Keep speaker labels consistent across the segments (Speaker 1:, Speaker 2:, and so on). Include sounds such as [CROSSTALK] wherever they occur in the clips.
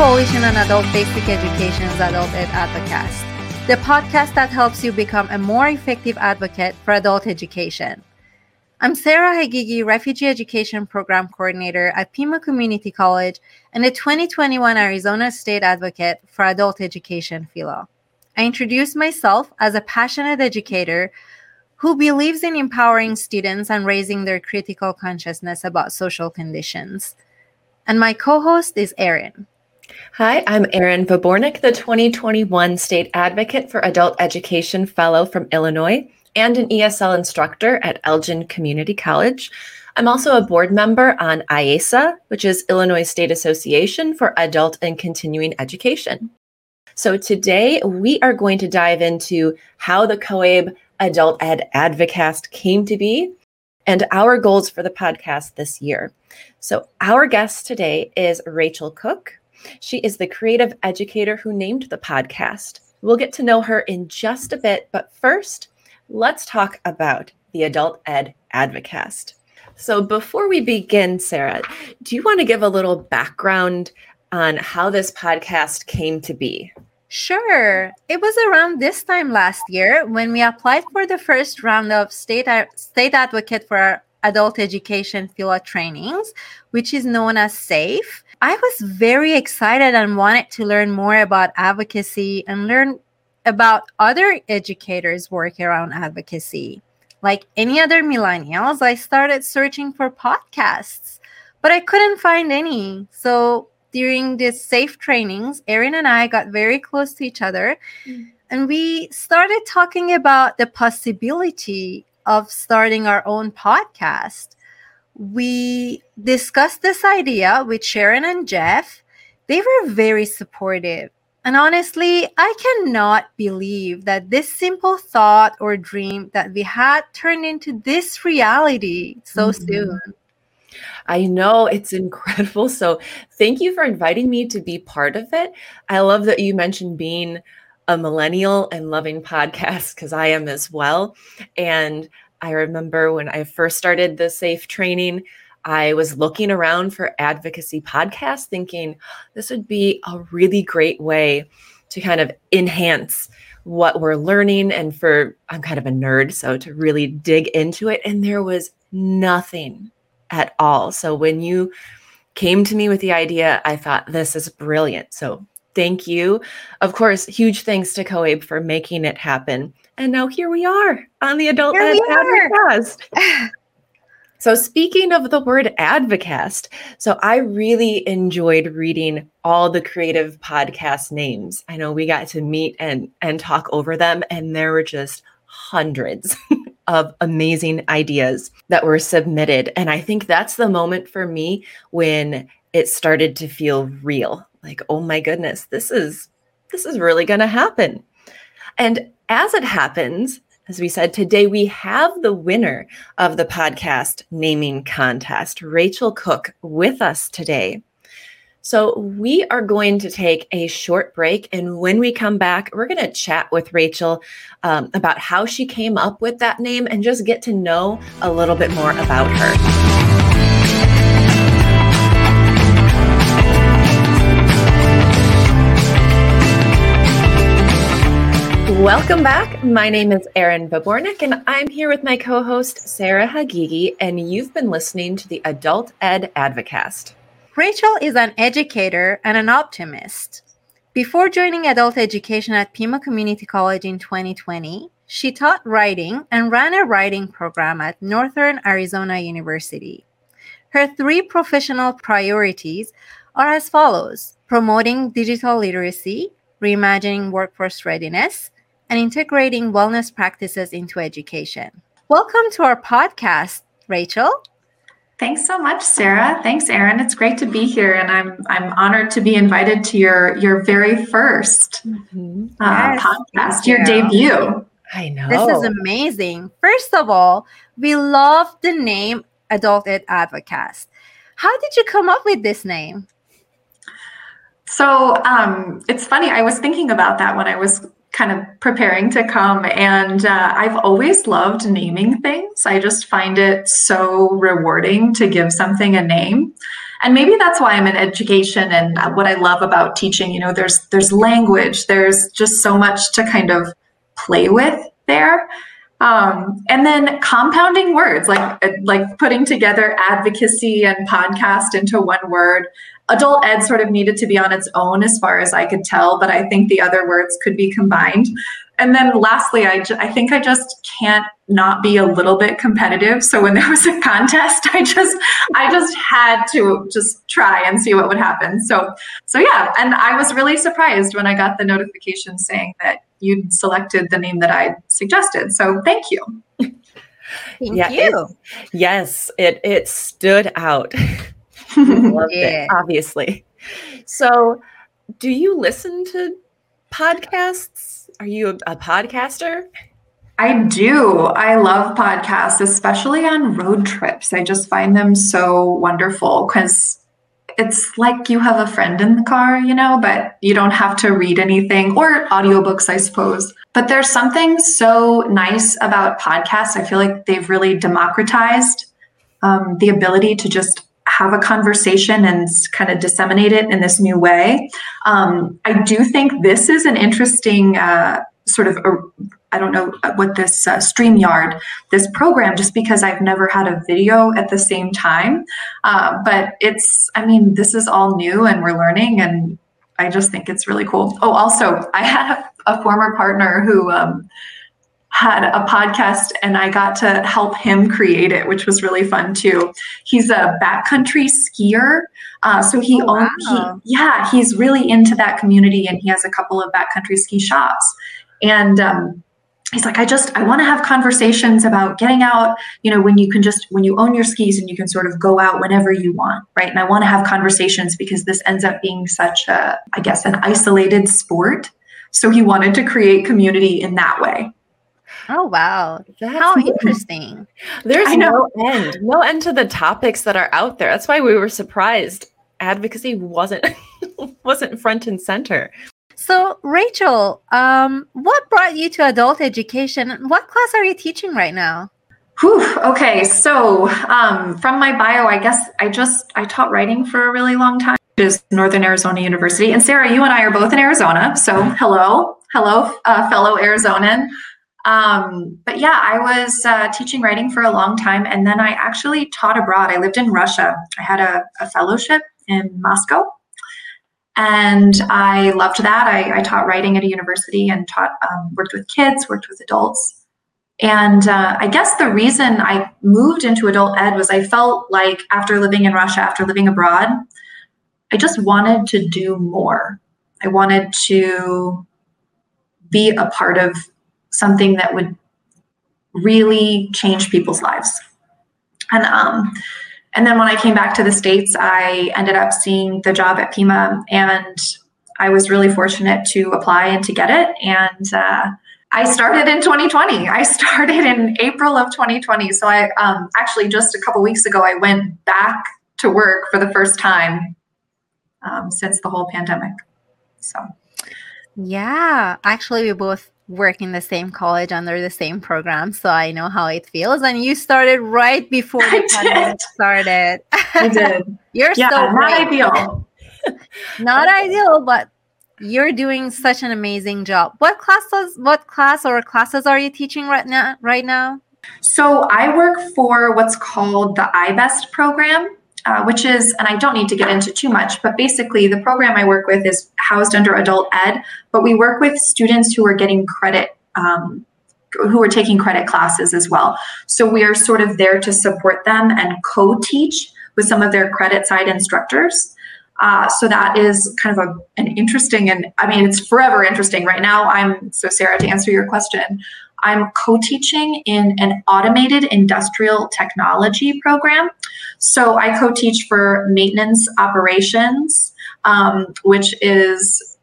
Speaker 1: Coalition on Adult Basic Education's Adult Ed Advocast, the podcast that helps you become a more effective advocate for adult education. I'm Sara Haghighi, Refugee Education Program Coordinator at Pima Community College and a 2021 Arizona State Advocate for Adult Education Fellow. I introduce myself as a passionate educator who believes in empowering students and raising their critical consciousness about social conditions. And my co host is Erin.
Speaker 2: Hi, I'm Erin Vobornik, the 2021 State Advocate for Adult Education Fellow from Illinois and an ESL instructor at Elgin Community College. I'm also a board member on IASA, which is Illinois State Association for Adult and Continuing Education. So today we are going to dive into how the COABE Adult Ed Advocast came to be and our goals for the podcast this year. So our guest today is Rachel Koch. She is the creative educator who named the podcast. We'll get to know her in just a bit, but first, let's talk about the Adult Ed Advocast. So, before we begin, Sara, do you want to give a little background on how this podcast came to be?
Speaker 1: Sure. It was around this time last year when we applied for the first round of state, state advocate for adult education field trainings, which is known as SAFE. I was very excited and wanted to learn more about advocacy and learn about other educators' work around advocacy. Like any other millennials, I started searching for podcasts, but I couldn't find any. So during these safe trainings, Erin and I got very close to each other. Mm. And we started talking about the possibility of starting our own podcast we discussed this idea with Sharon and Jeff. They were very supportive. And honestly, I cannot believe that this simple thought or dream that we had turned into this reality so mm-hmm. soon.
Speaker 2: I know it's [LAUGHS] incredible. So, thank you for inviting me to be part of it. I love that you mentioned being a millennial and loving podcasts because I am as well. And I remember when I first started the SAFE training, I was looking around for advocacy podcasts, thinking this would be a really great way to kind of enhance what we're learning. And for, I'm kind of a nerd, so to really dig into it. And there was nothing at all. So when you came to me with the idea, I thought this is brilliant. So thank you. Of course, huge thanks to COABE for making it happen. And now here we are on the Adult here Ed Advocast. [LAUGHS] so speaking of the word advocast, so I really enjoyed reading all the creative podcast names. I know we got to meet and and talk over them and there were just hundreds [LAUGHS] of amazing ideas that were submitted and I think that's the moment for me when it started to feel real. Like, oh my goodness, this is this is really going to happen. And as it happens, as we said, today we have the winner of the podcast naming contest, Rachel Koch, with us today. So, we are going to take a short break. And when we come back, we're going to chat with Rachel um, about how she came up with that name and just get to know a little bit more about her. Welcome back. My name is Erin Vobornik, and I'm here with my co host, Sara Haghighi, and you've been listening to the Adult Ed Advocast.
Speaker 1: Rachel is an educator and an optimist. Before joining adult education at Pima Community College in 2020, she taught writing and ran a writing program at Northern Arizona University. Her three professional priorities are as follows promoting digital literacy, reimagining workforce readiness, and integrating wellness practices into education. Welcome to our podcast, Rachel.
Speaker 3: Thanks so much, Sara. Thanks, Erin. It's great to be here, and I'm I'm honored to be invited to your your very 1st mm-hmm. uh, yes, podcast, your debut.
Speaker 2: I know
Speaker 1: this is amazing. First of all, we love the name Adult Ed Advocast. How did you come up with this name?
Speaker 3: So um, it's funny. I was thinking about that when I was kind of preparing to come. And uh, I've always loved naming things. I just find it so rewarding to give something a name. and maybe that's why i'm in education and what i love about teaching you know there's there's language there's just so much to kind of play with there um, and then compounding words like like putting together advocacy and podcast into one word adult ed sort of needed to be on its own as far as i could tell but i think the other words could be combined. And then lastly I, ju- I think i just can't not be a little bit competitive. So when [LAUGHS] there was a contest i just i just had to just try and see what would happen. So so yeah and i was really surprised when i got the notification saying that you'd selected the name that i suggested. So thank you. [LAUGHS]
Speaker 1: Thank yeah, you.
Speaker 2: It, yes it it stood out. loved [LAUGHS] [LAUGHS] yeah. it obviously so do you listen to podcasts are you a, a podcaster
Speaker 3: I do. I love podcasts, especially on road trips. I just find them so wonderful because it's like you have a friend in the car, you know, but you don't have to read anything or audiobooks, I suppose. But there's something so nice about podcasts. I feel like they've really democratized um, the ability to just have a conversation and kind of disseminate it in this new way. Um, I do think this is an interesting uh, sort of a, I don't know what this uh, StreamYard, this program, just because I've never had a video at the same time. Uh, but it's, I mean, this is all new and we're learning, and I just think it's really cool. Oh, also, I [LAUGHS] had a, a former partner who um, had a podcast, and I got to help him create it, which was really fun too. He's a backcountry skier. Uh, so he oh, owns, wow. he, yeah, he's really into that community, and he has a couple of backcountry ski shops. And um, he's like, I just, I want to have conversations about getting out, you know, when you can just, when you own your skis and you can sort of go out whenever you want, right? And I want to have conversations because this ends up being such a, I guess, an isolated sport. So he wanted to create community in that way.
Speaker 1: Oh wow. That's How interesting.
Speaker 2: There's no end. No end to the topics that are out there. That's why we were surprised advocacy wasn't [LAUGHS] wasn't front and center.
Speaker 1: So, Rachel, um, what brought you to adult education? What class are you teaching right now?
Speaker 3: Whew, okay, so um, from my bio, I guess I just I taught writing for a really long time. Is Northern Arizona University, and Sara, you and I are both in Arizona. So, hello, hello, uh, fellow Arizonan. Um, but yeah, I was uh, teaching writing for a long time, and then I actually taught abroad. I lived in Russia. I had a, a fellowship in Moscow and I loved that. I, I, taught writing at a university and taught, um, worked with kids, worked with adults. And uh, I guess the reason I moved into adult ed was I felt like after living in Russia, after living abroad, I just wanted to do more. I wanted to be a part of something that would really change people's lives. And um, and then when I came back to the States, I ended up seeing the job at Pima and I was really fortunate to apply and to get it. And uh, I started in 2020. I [LAUGHS] started in April of 2020. So I um, actually just a couple weeks ago, I went back to work for the first time um, since the whole pandemic. So,
Speaker 1: yeah, actually, we both work in the same college under the same program, so I know how it feels. And you started right before the pandemic started.
Speaker 3: I did. [LAUGHS]
Speaker 1: you're
Speaker 3: yeah,
Speaker 1: so
Speaker 3: not ideal. [LAUGHS]
Speaker 1: not ideal, but you're doing such an amazing job. What classes? What class or classes are you teaching right now? Right now.
Speaker 3: So I work for what's called the iBest program. Uh, which is, and I don't need to get into too much, but basically the program I work with is housed under adult ed, but we work with students who are getting credit, um, who are taking credit classes as well. So we are sort of there to support them and co teach with some of their credit side instructors. Uh, so that is kind of a, an interesting and I mean it's forever interesting. Right now, I'm so Sara to answer your question. I'm co teaching in an automated industrial technology program. So I co teach for maintenance operations, um, which is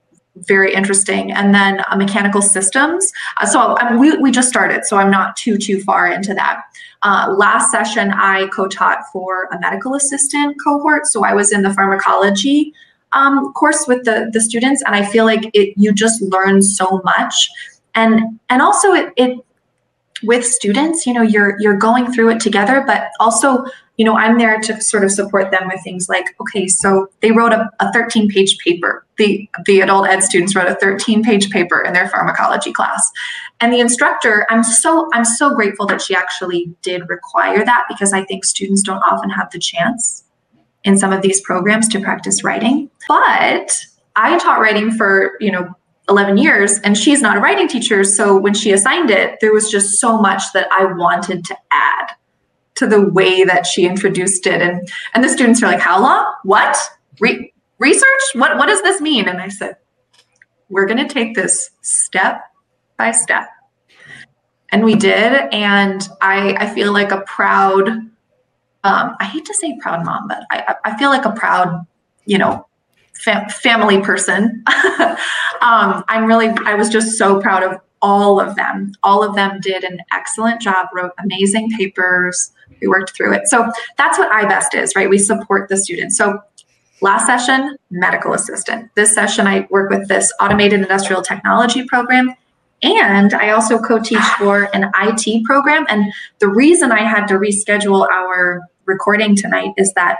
Speaker 3: very interesting. And then uh, mechanical systems. Uh, so um, we, we just started, so I'm not too, too far into that. Uh, last session, I co taught for a medical assistant cohort. So I was in the pharmacology um, course with the, the students, and I feel like it you just learn so much and and also it, it with students you know you're you're going through it together but also you know, I'm there to sort of support them with things like, okay, so they wrote a, a 13 page paper. The, the adult ed students wrote a 13 page paper in their pharmacology class. And the instructor, I'm so, I'm so grateful that she actually did require that because I think students don't often have the chance in some of these programs to practice writing. But I taught writing for, you know, 11 years and she's not a writing teacher. So when she assigned it, there was just so much that I wanted to add to the way that she introduced it. And, and the students are like, how long? What? Re- research? What, what does this mean? And I said, we're going to take this step by step. And we did. And I, I feel like a proud, um, I hate to say proud mom, but I, I feel like a proud, you know, fam- family person. [LAUGHS] um, I'm really, I was just so proud of all of them. All of them did an excellent job, wrote amazing papers. We worked through it. So that's what iBest is, right? We support the students. So last session, medical assistant. This session, I work with this automated industrial technology program. And I also co teach for an IT program. And the reason I had to reschedule our recording tonight is that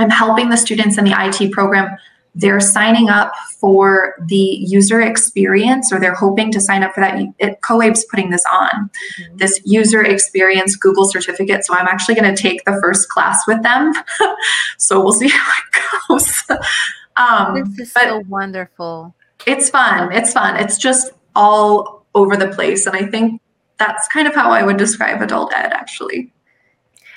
Speaker 3: I'm helping the students in the IT program. They're signing up for the user experience, or they're hoping to sign up for that. It, COABE's putting this on, mm-hmm. this user experience Google certificate. So I'm actually going to take the first class with them. [LAUGHS] so we'll see how it goes. [LAUGHS]
Speaker 1: Um, this is so wonderful.
Speaker 3: It's fun. It's fun. It's just all over the place. And I think that's kind of how I would describe adult ed, actually.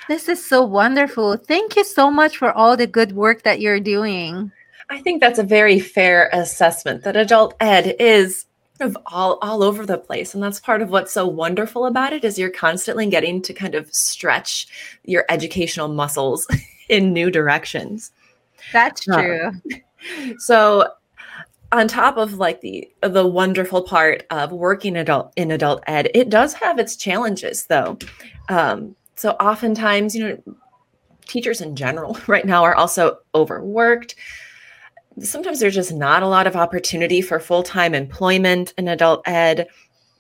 Speaker 1: This is so wonderful. Thank you so much for all the good work that you're doing.
Speaker 2: I think that's a very fair assessment that adult ed is of all all over the place and that's part of what's so wonderful about it is you're constantly getting to kind of stretch your educational muscles [LAUGHS] in new directions.
Speaker 1: That's uh, true. [LAUGHS]
Speaker 2: so on top of like the the wonderful part of working adult in adult ed, it does have its challenges though. Um, so oftentimes, you know, teachers in general [LAUGHS] right now are also overworked. Sometimes there's just not a lot of opportunity for full time employment in adult ed.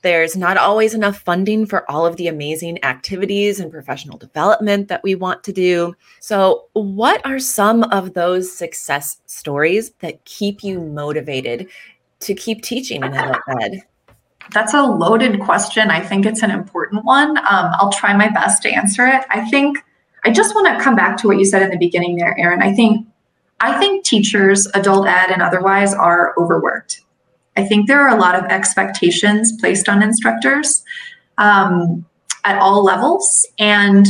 Speaker 2: There's not always enough funding for all of the amazing activities and professional development that we want to do. So, what are some of those success stories that keep you motivated to keep teaching in adult ed?
Speaker 3: That's a loaded question. I think it's an important one. Um, I'll try my best to answer it. I think I just want to come back to what you said in the beginning there, Erin. I think I think teachers, adult ed and otherwise, are overworked. I think there are a lot of expectations placed on instructors um, at all levels, and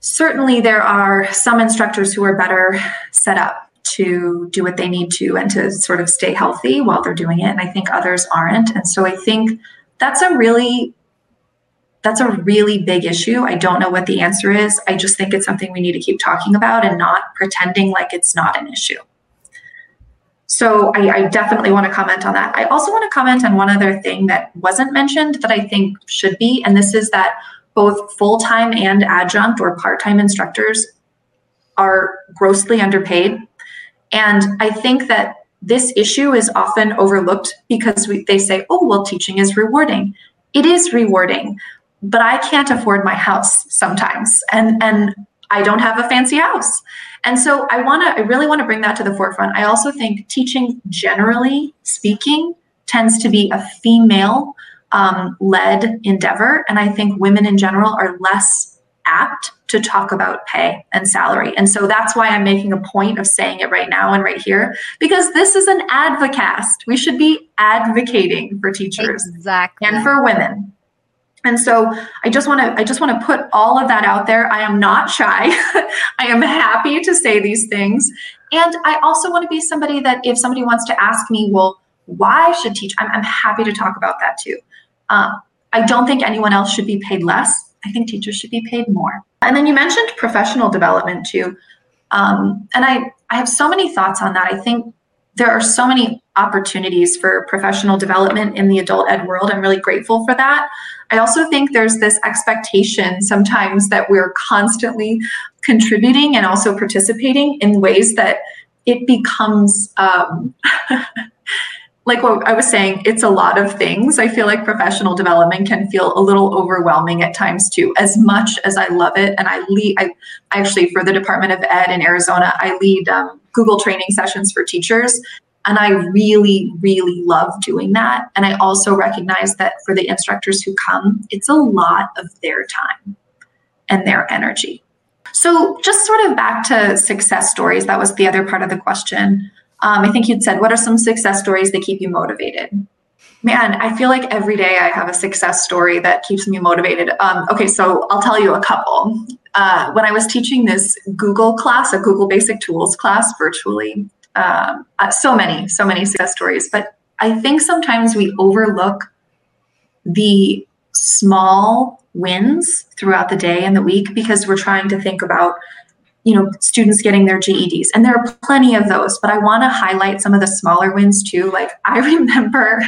Speaker 3: certainly there are some instructors who are better set up to do what they need to and to sort of stay healthy while they're doing it and i think others aren't. And so i think that's a really that's a really big issue. I don't know what the answer is. I just think it's something we need to keep talking about and not pretending like it's not an issue. So I, I, definitely want to comment on that. I also want to comment on one other thing that wasn't mentioned that I think should be, and this is that both full-time and adjunct or part-time instructors are grossly underpaid and I think that this issue is often overlooked because we, they say, oh, well, teaching is rewarding. It is rewarding, but I can't afford my house sometimes. And, and I don't have a fancy house. And so I want to, I really want to bring that to the forefront. I also think teaching, generally speaking, tends to be a female um, led endeavor. And I think women in general are less apt to talk about pay and salary. And so that's why I'm making a point of saying it right now and right here, because this is an advocast. We should be advocating for teachers
Speaker 1: exactly.
Speaker 3: and for women. And so I just want to I just want to put all of that out there. I am not shy. [LAUGHS] I am happy to say these things. And I also want to be somebody that if somebody wants to ask me, well, why should teach? I'm, I'm happy to talk about that too. Uh, I don't think anyone else should be paid less. I think teachers should be paid more. And then you mentioned professional development too. Um, and I, I have so many thoughts on that. I think there are so many opportunities for professional development in the adult ed world. I'm really grateful for that. I also think there's this expectation sometimes that we're constantly contributing and also participating in ways that it becomes um, [LAUGHS] like what I was saying, it's a lot of things. I feel like professional development can feel a little overwhelming at times too. As much as I love it, and I lead, I actually for the Department of Ed in Arizona, I lead um, Google training sessions for teachers, and I really, really love doing that. And I also recognize that for the instructors who come, it's a lot of their time and their energy. So, just sort of back to success stories. That was the other part of the question. Um, I think you'd said, what are some success stories that keep you motivated? Man, I feel like every day I have a success story that keeps me motivated. Um, okay, so I'll tell you a couple. Uh, when I was teaching this Google class, a Google Basic Tools class virtually, um, uh, so many, so many success stories. But I think sometimes we overlook the small wins throughout the day and the week because we're trying to think about you know students getting their GEDs and there are plenty of those but I want to highlight some of the smaller wins too. Like I [LAUGHS] remember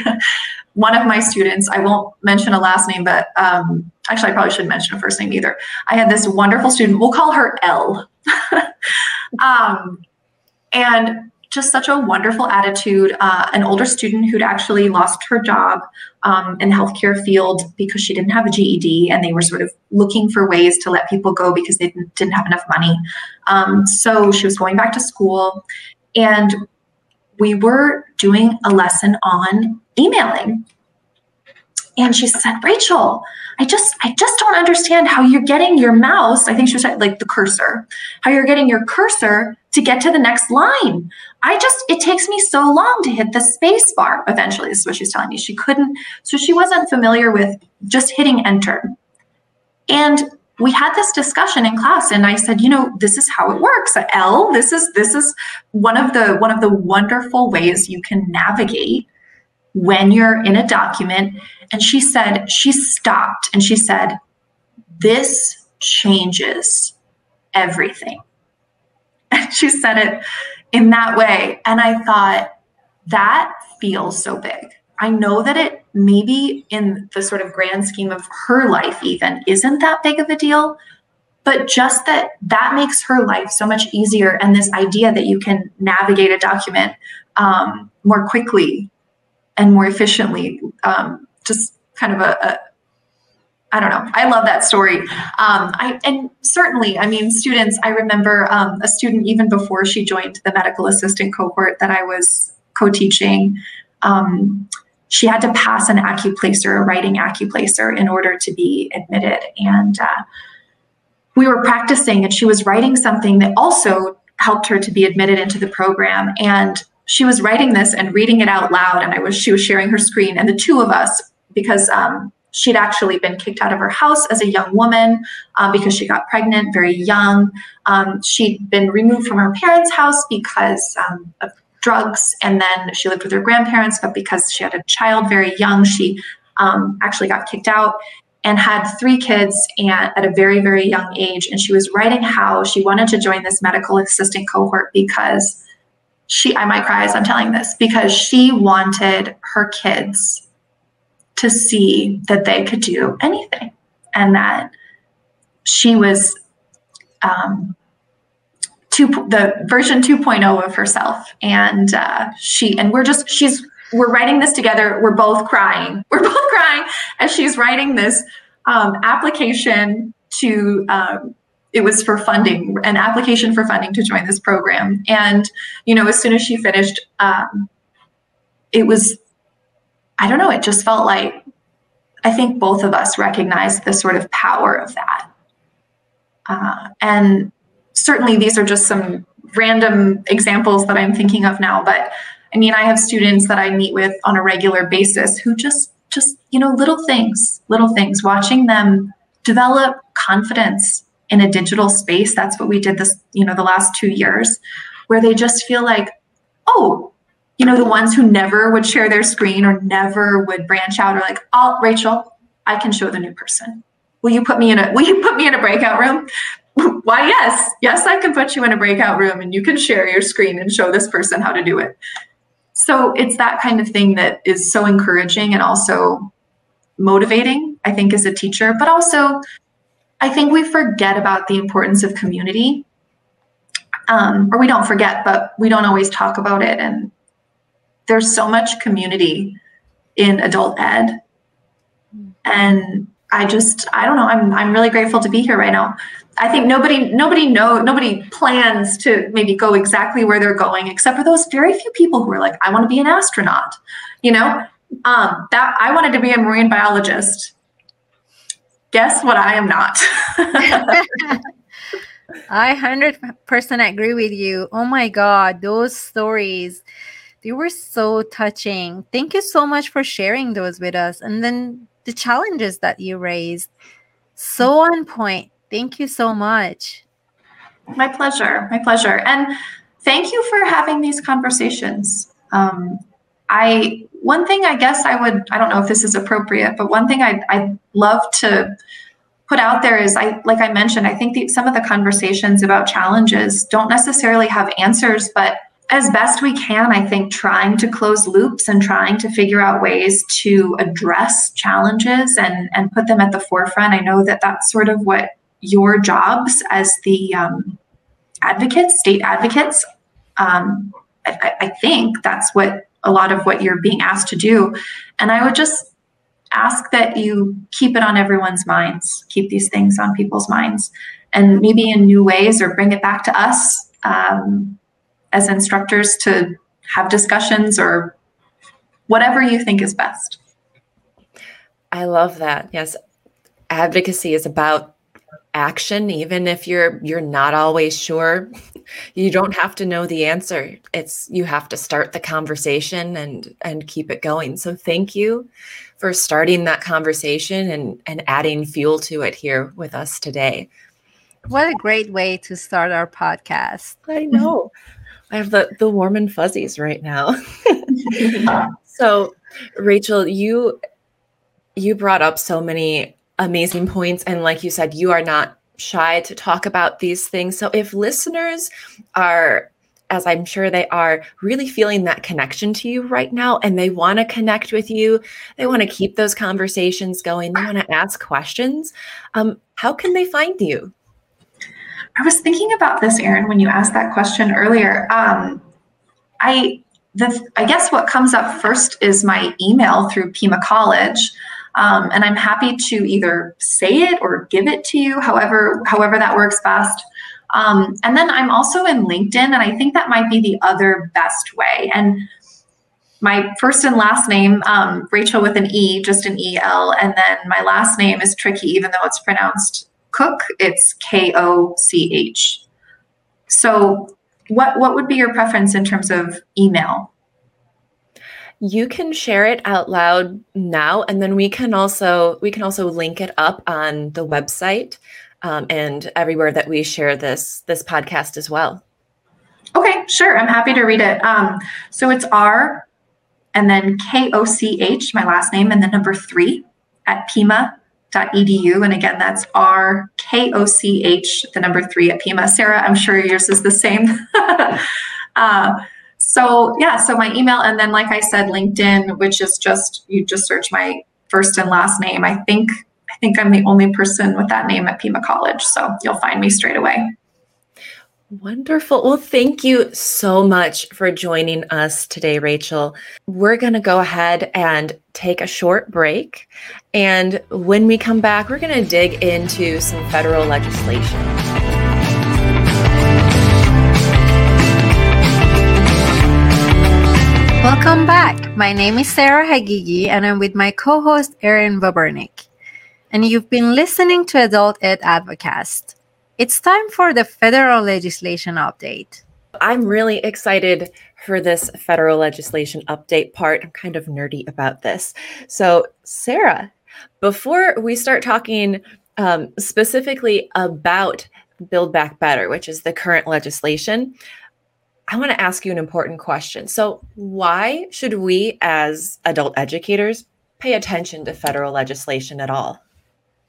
Speaker 3: one of my students I won't mention a last name but um, actually I probably shouldn't mention a first name either. I had this wonderful student we'll call her L. [LAUGHS] Um, and just such a wonderful attitude. Uh, an older student who'd actually lost her job um, in the healthcare field because she didn't have a GED, and they were sort of looking for ways to let people go because they didn't, have enough money. Um, so she was going back to school, and we were doing a lesson on emailing. And she said, Rachel, I just I just don't understand how you're getting your mouse. I think she was like the cursor, how you're getting your cursor to get to the next line. I just it takes me so long to hit the space bar. Eventually, this is what she's telling me. She couldn't, so she wasn't familiar with just hitting enter. And we had this discussion in class and i said you know this is how it works l this is this is one of the one of the wonderful ways you can navigate when you're in a document. And she said, she stopped and she said, This changes everything. [LAUGHS] And she said it in that way. And I thought, that feels so big. I know that it maybe in the sort of grand scheme of her life, even isn't that big of a deal. But just that that makes her life so much easier. And this idea that you can navigate a document um, more quickly and more efficiently. Um, just kind of a, a I don't know. I love that story. Um, I, and certainly, I mean, students, I remember um, a student even before she joined the medical assistant cohort that I was co teaching. Um, she had to pass an Accuplacer, a writing Accuplacer, in order to be admitted. And uh, we were practicing, and she was writing something that also helped her to be admitted into the program. And she was writing this and reading it out loud and i was she was sharing her screen and the two of us because um, she'd actually been kicked out of her house as a young woman um, because she got pregnant very young. Um, she'd been removed from her parents house because um, of drugs and then she lived with her grandparents but because she had a child very young she um, actually got kicked out and had three kids and at a very very young age. And she was writing how she wanted to join this medical assistant cohort because she I might cry as I'm telling this because she wanted her kids to see that they could do anything and that she was um, two, the version 2.0 of herself. And uh, she and we're just she's we're writing this together. We're both crying. [LAUGHS] We're both crying as she's writing this um, application to um, it was for funding, an application for funding to join this program. And, you know, as soon as she finished, um, it was, I don't know, it just felt like, I think both of us recognized the sort of power of that. Uh, and certainly these are just some random examples that I'm thinking of now, but I mean, I have students that I meet with on a regular basis who just, just, you know, little things, little things, watching them develop confidence in a digital space that's what we did this you know the last two years where they just feel like oh you know the ones who never would share their screen or never would branch out are like oh rachel i can show the new person. Will you put me in a will you put me in a breakout room? [LAUGHS] Why yes. Yes i can put you in a breakout room and you can share your screen and show this person how to do it. So it's that kind of thing that is so encouraging and also motivating i think as a teacher but also I think we forget about the importance of community. Um, or we don't forget, but we don't always talk about it. And there's so much community in adult ed. And I just, I don't know, I'm, I'm really grateful to be here right now. I think nobody, nobody know, nobody plans to maybe go exactly where they're going, except for those very few people who are like, I want to be an astronaut, you know, um, that I wanted to be a marine biologist. Guess what? I am not. [LAUGHS]
Speaker 1: I 100% agree with you. Oh my God, those stories, they were so touching. Thank you so much for sharing those with us. And then the challenges that you raised, so on point. Thank you so much.
Speaker 3: My pleasure. My pleasure. And thank you for having these conversations. Um, I one thing I guess I would I don't know if this is appropriate, but one thing I I love to put out there is I like I mentioned, I think the, some of the conversations about challenges don't necessarily have answers, but as best we can, I think trying to close loops and trying to figure out ways to address challenges and and put them at the forefront. I know that that's sort of what your jobs as the um, advocates, state advocates. Um, I, I think that's what a lot of what you're being asked to do, and I would just ask that you keep it on everyone's minds, keep these things on people's minds, and maybe in new ways or bring it back to us um, as instructors to have discussions or whatever you think is best.
Speaker 2: I love that. Yes. Advocacy is about action even if you're you're not always sure you don't have to know the answer. It's you have to start the conversation and and keep it going. So thank you for starting that conversation and and adding fuel to it here with us today.
Speaker 1: What a great way to start our podcast.
Speaker 2: I know. I have the the warm and fuzzies right now. [LAUGHS] So rachel you you brought up so many amazing points. And like you said, you are not shy to talk about these things. So if listeners are, as I'm sure they are, really feeling that connection to you right now and they want to connect with you, they want to keep those conversations going, they want to ask questions, um, how can they find you?
Speaker 3: I was thinking about this, Erin, when you asked that question earlier. Um, I the, I guess what comes up first is my email through Pima College. Um, and I'm happy to either say it or give it to you, however, however that works best. Um, and then I'm also in LinkedIn, and I think that might be the other best way. And my first and last name, um, Rachel with an E, just an E L, and then my last name is tricky, even though it's pronounced Cook. It's K O C H. So, what what would be your preference in terms of email?
Speaker 2: You can share it out loud now and then we can also we can also link it up on the website um, and everywhere that we share this this podcast as well.
Speaker 3: Okay sure. I'm happy to read it. Um, so it's r and then k-o-c-h my last name and the number three at pima.edu and again that's r k-o-c-h the number three at pima. Sara i'm sure yours is the same. [LAUGHS] Uh, so yeah, so my email and then like I said, LinkedIn, which is just you just search my first and last name. I think I think I'm the only person with that name at Pima College. So you'll find me straight away.
Speaker 2: Wonderful. Well, thank you so much for joining us today, Rachel. We're going to go ahead and take a short break. And when we come back, we're going to dig into some federal legislation.
Speaker 1: Welcome back. My name is Sara Haghighi, and I'm with my co host, Erin Vobornik. And you've been listening to Adult Ed Advocast. It's time for the federal legislation update.
Speaker 2: I'm really excited for this federal legislation update part. I'm kind of nerdy about this. So, Sara, before we start talking um, specifically about Build Back Better, which is the current legislation, I want to ask you an important question. So, why should we as adult educators pay attention to federal legislation at all?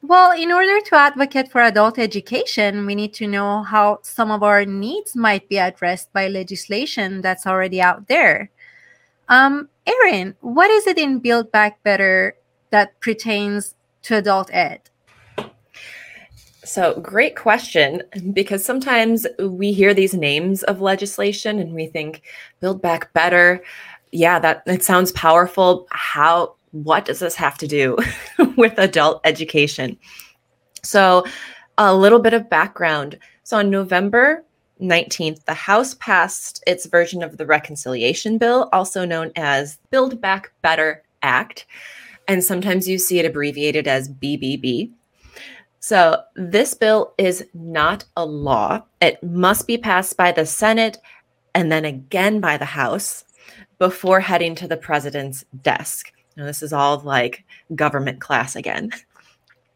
Speaker 1: Well, in order to advocate for adult education, we need to know how some of our needs might be addressed by legislation that's already out there. Um, Erin, what is it in Build Back Better that pertains to adult ed?
Speaker 2: So, great question because sometimes we hear these names of legislation and we think Build Back Better. yeah, that it sounds powerful. How what does this have to do [LAUGHS] with adult education? So, a little bit of background. So, on November 19th, the House passed its version of the Reconciliation Bill, also known as Build Back Better Act. And sometimes you see it abbreviated as BBB. So, this bill is not a law. It must be passed by the Senate and then again by the House before heading to the president's desk. Now, this is all like government class again.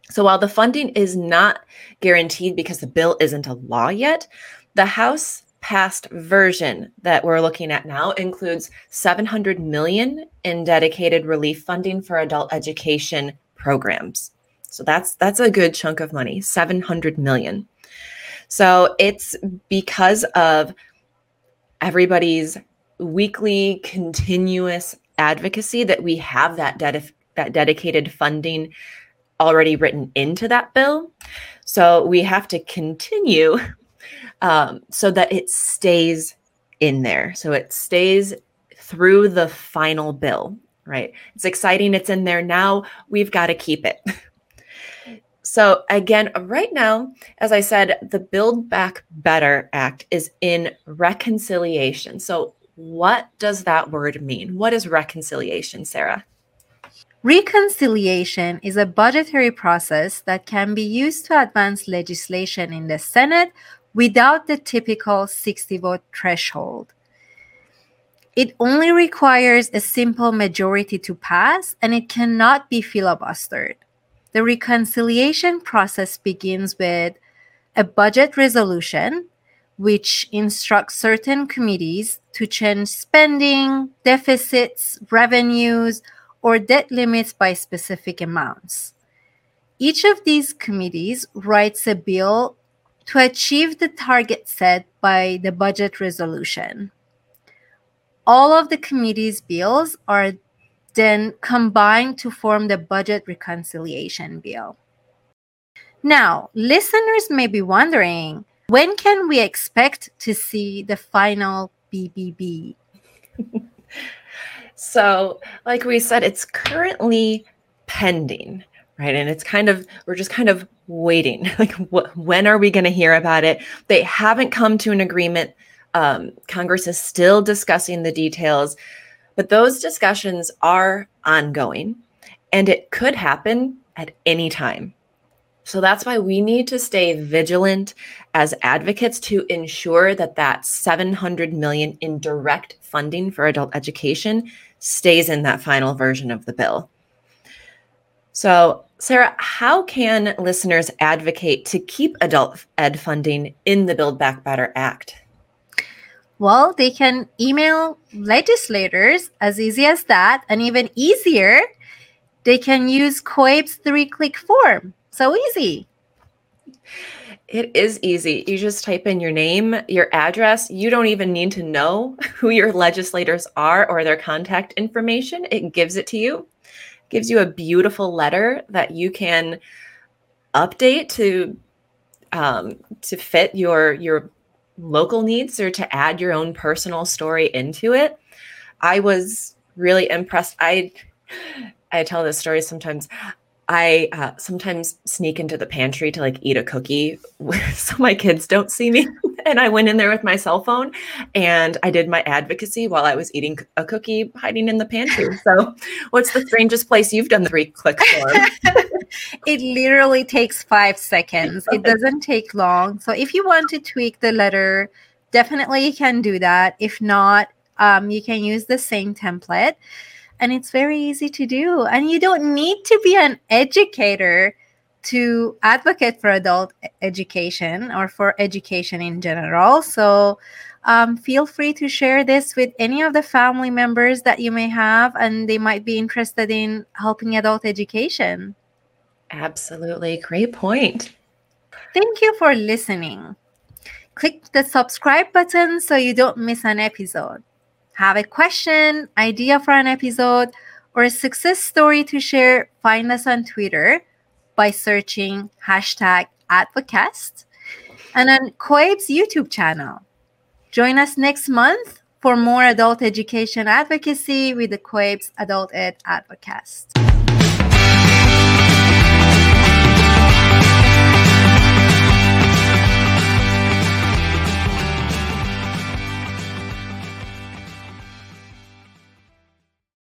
Speaker 2: So, while the funding is not guaranteed because the bill isn't a law yet, the House passed version that we're looking at now includes 700 million in dedicated relief funding for adult education programs. So that's that's a good chunk of money, 700 million. So it's because of everybody's weekly continuous advocacy that we have that that dedicated funding already written into that bill. So we have to continue [LAUGHS] um, so that it stays in there. So it stays through the final bill, right? It's exciting. It's in there now. We've got to keep it. [LAUGHS] So, again, right now, as I said, the Build Back Better Act is in reconciliation. So, what does that word mean? What is reconciliation, Sara?
Speaker 1: Reconciliation is a budgetary process that can be used to advance legislation in the Senate without the typical 60 vote threshold. It only requires a simple majority to pass and it cannot be filibustered. The reconciliation process begins with a budget resolution, which instructs certain committees to change spending, deficits, revenues, or debt limits by specific amounts. Each of these committees writes a bill to achieve the target set by the budget resolution. All of the committee's bills are then combined to form the budget reconciliation bill. Now, listeners may be wondering when can we expect to see the final BBB? [LAUGHS]
Speaker 2: so, like we said, it's currently pending, right? And it's kind of, we're just kind of waiting. [LAUGHS] Like, wh- when are we going to hear about it? They haven't come to an agreement. Um, Congress is still discussing the details. But those discussions are ongoing and it could happen at any time. So that's why we need to stay vigilant as advocates to ensure that that 700 million in direct funding for adult education stays in that final version of the bill. So, Sara, how can listeners advocate to keep adult ed funding in the Build Back Better Act?
Speaker 1: Well, they can email legislators as easy as that. And even easier, they can use COABE's three click form. So easy.
Speaker 2: It is easy. You just type in your name, your address. You don't even need to know [LAUGHS] who your legislators are or their contact information. It gives it to you. It gives you a beautiful letter that you can update to um, to fit your your local needs or to add your own personal story into it. I was really impressed. I I tell this story sometimes. I uh, sometimes sneak into the pantry to like eat a cookie [LAUGHS] so my kids don't see me. [LAUGHS] and I went in there with my cell phone and I did my advocacy while I was eating a cookie hiding in the pantry. [LAUGHS] So, what's the strangest place you've done the three click for?
Speaker 1: it literally takes five seconds. It doesn't take long. So, if you want to tweak the letter, definitely you can do that. If not, um, you can use the same template and it's very easy to do. And you don't need to be an educator to advocate for adult education or for education in general. So um, feel free to share this with any of the family members that you may have, and they might be interested in helping adult education.
Speaker 2: Absolutely. Great point.
Speaker 1: Thank you for listening. Click the subscribe button so you don't miss an episode have a question, idea for an episode, or a success story to share, find us on Twitter by searching hashtag Advocast and on COABE's YouTube channel. Join us next month for more adult education advocacy with the Coabe's Adult Ed Advocast.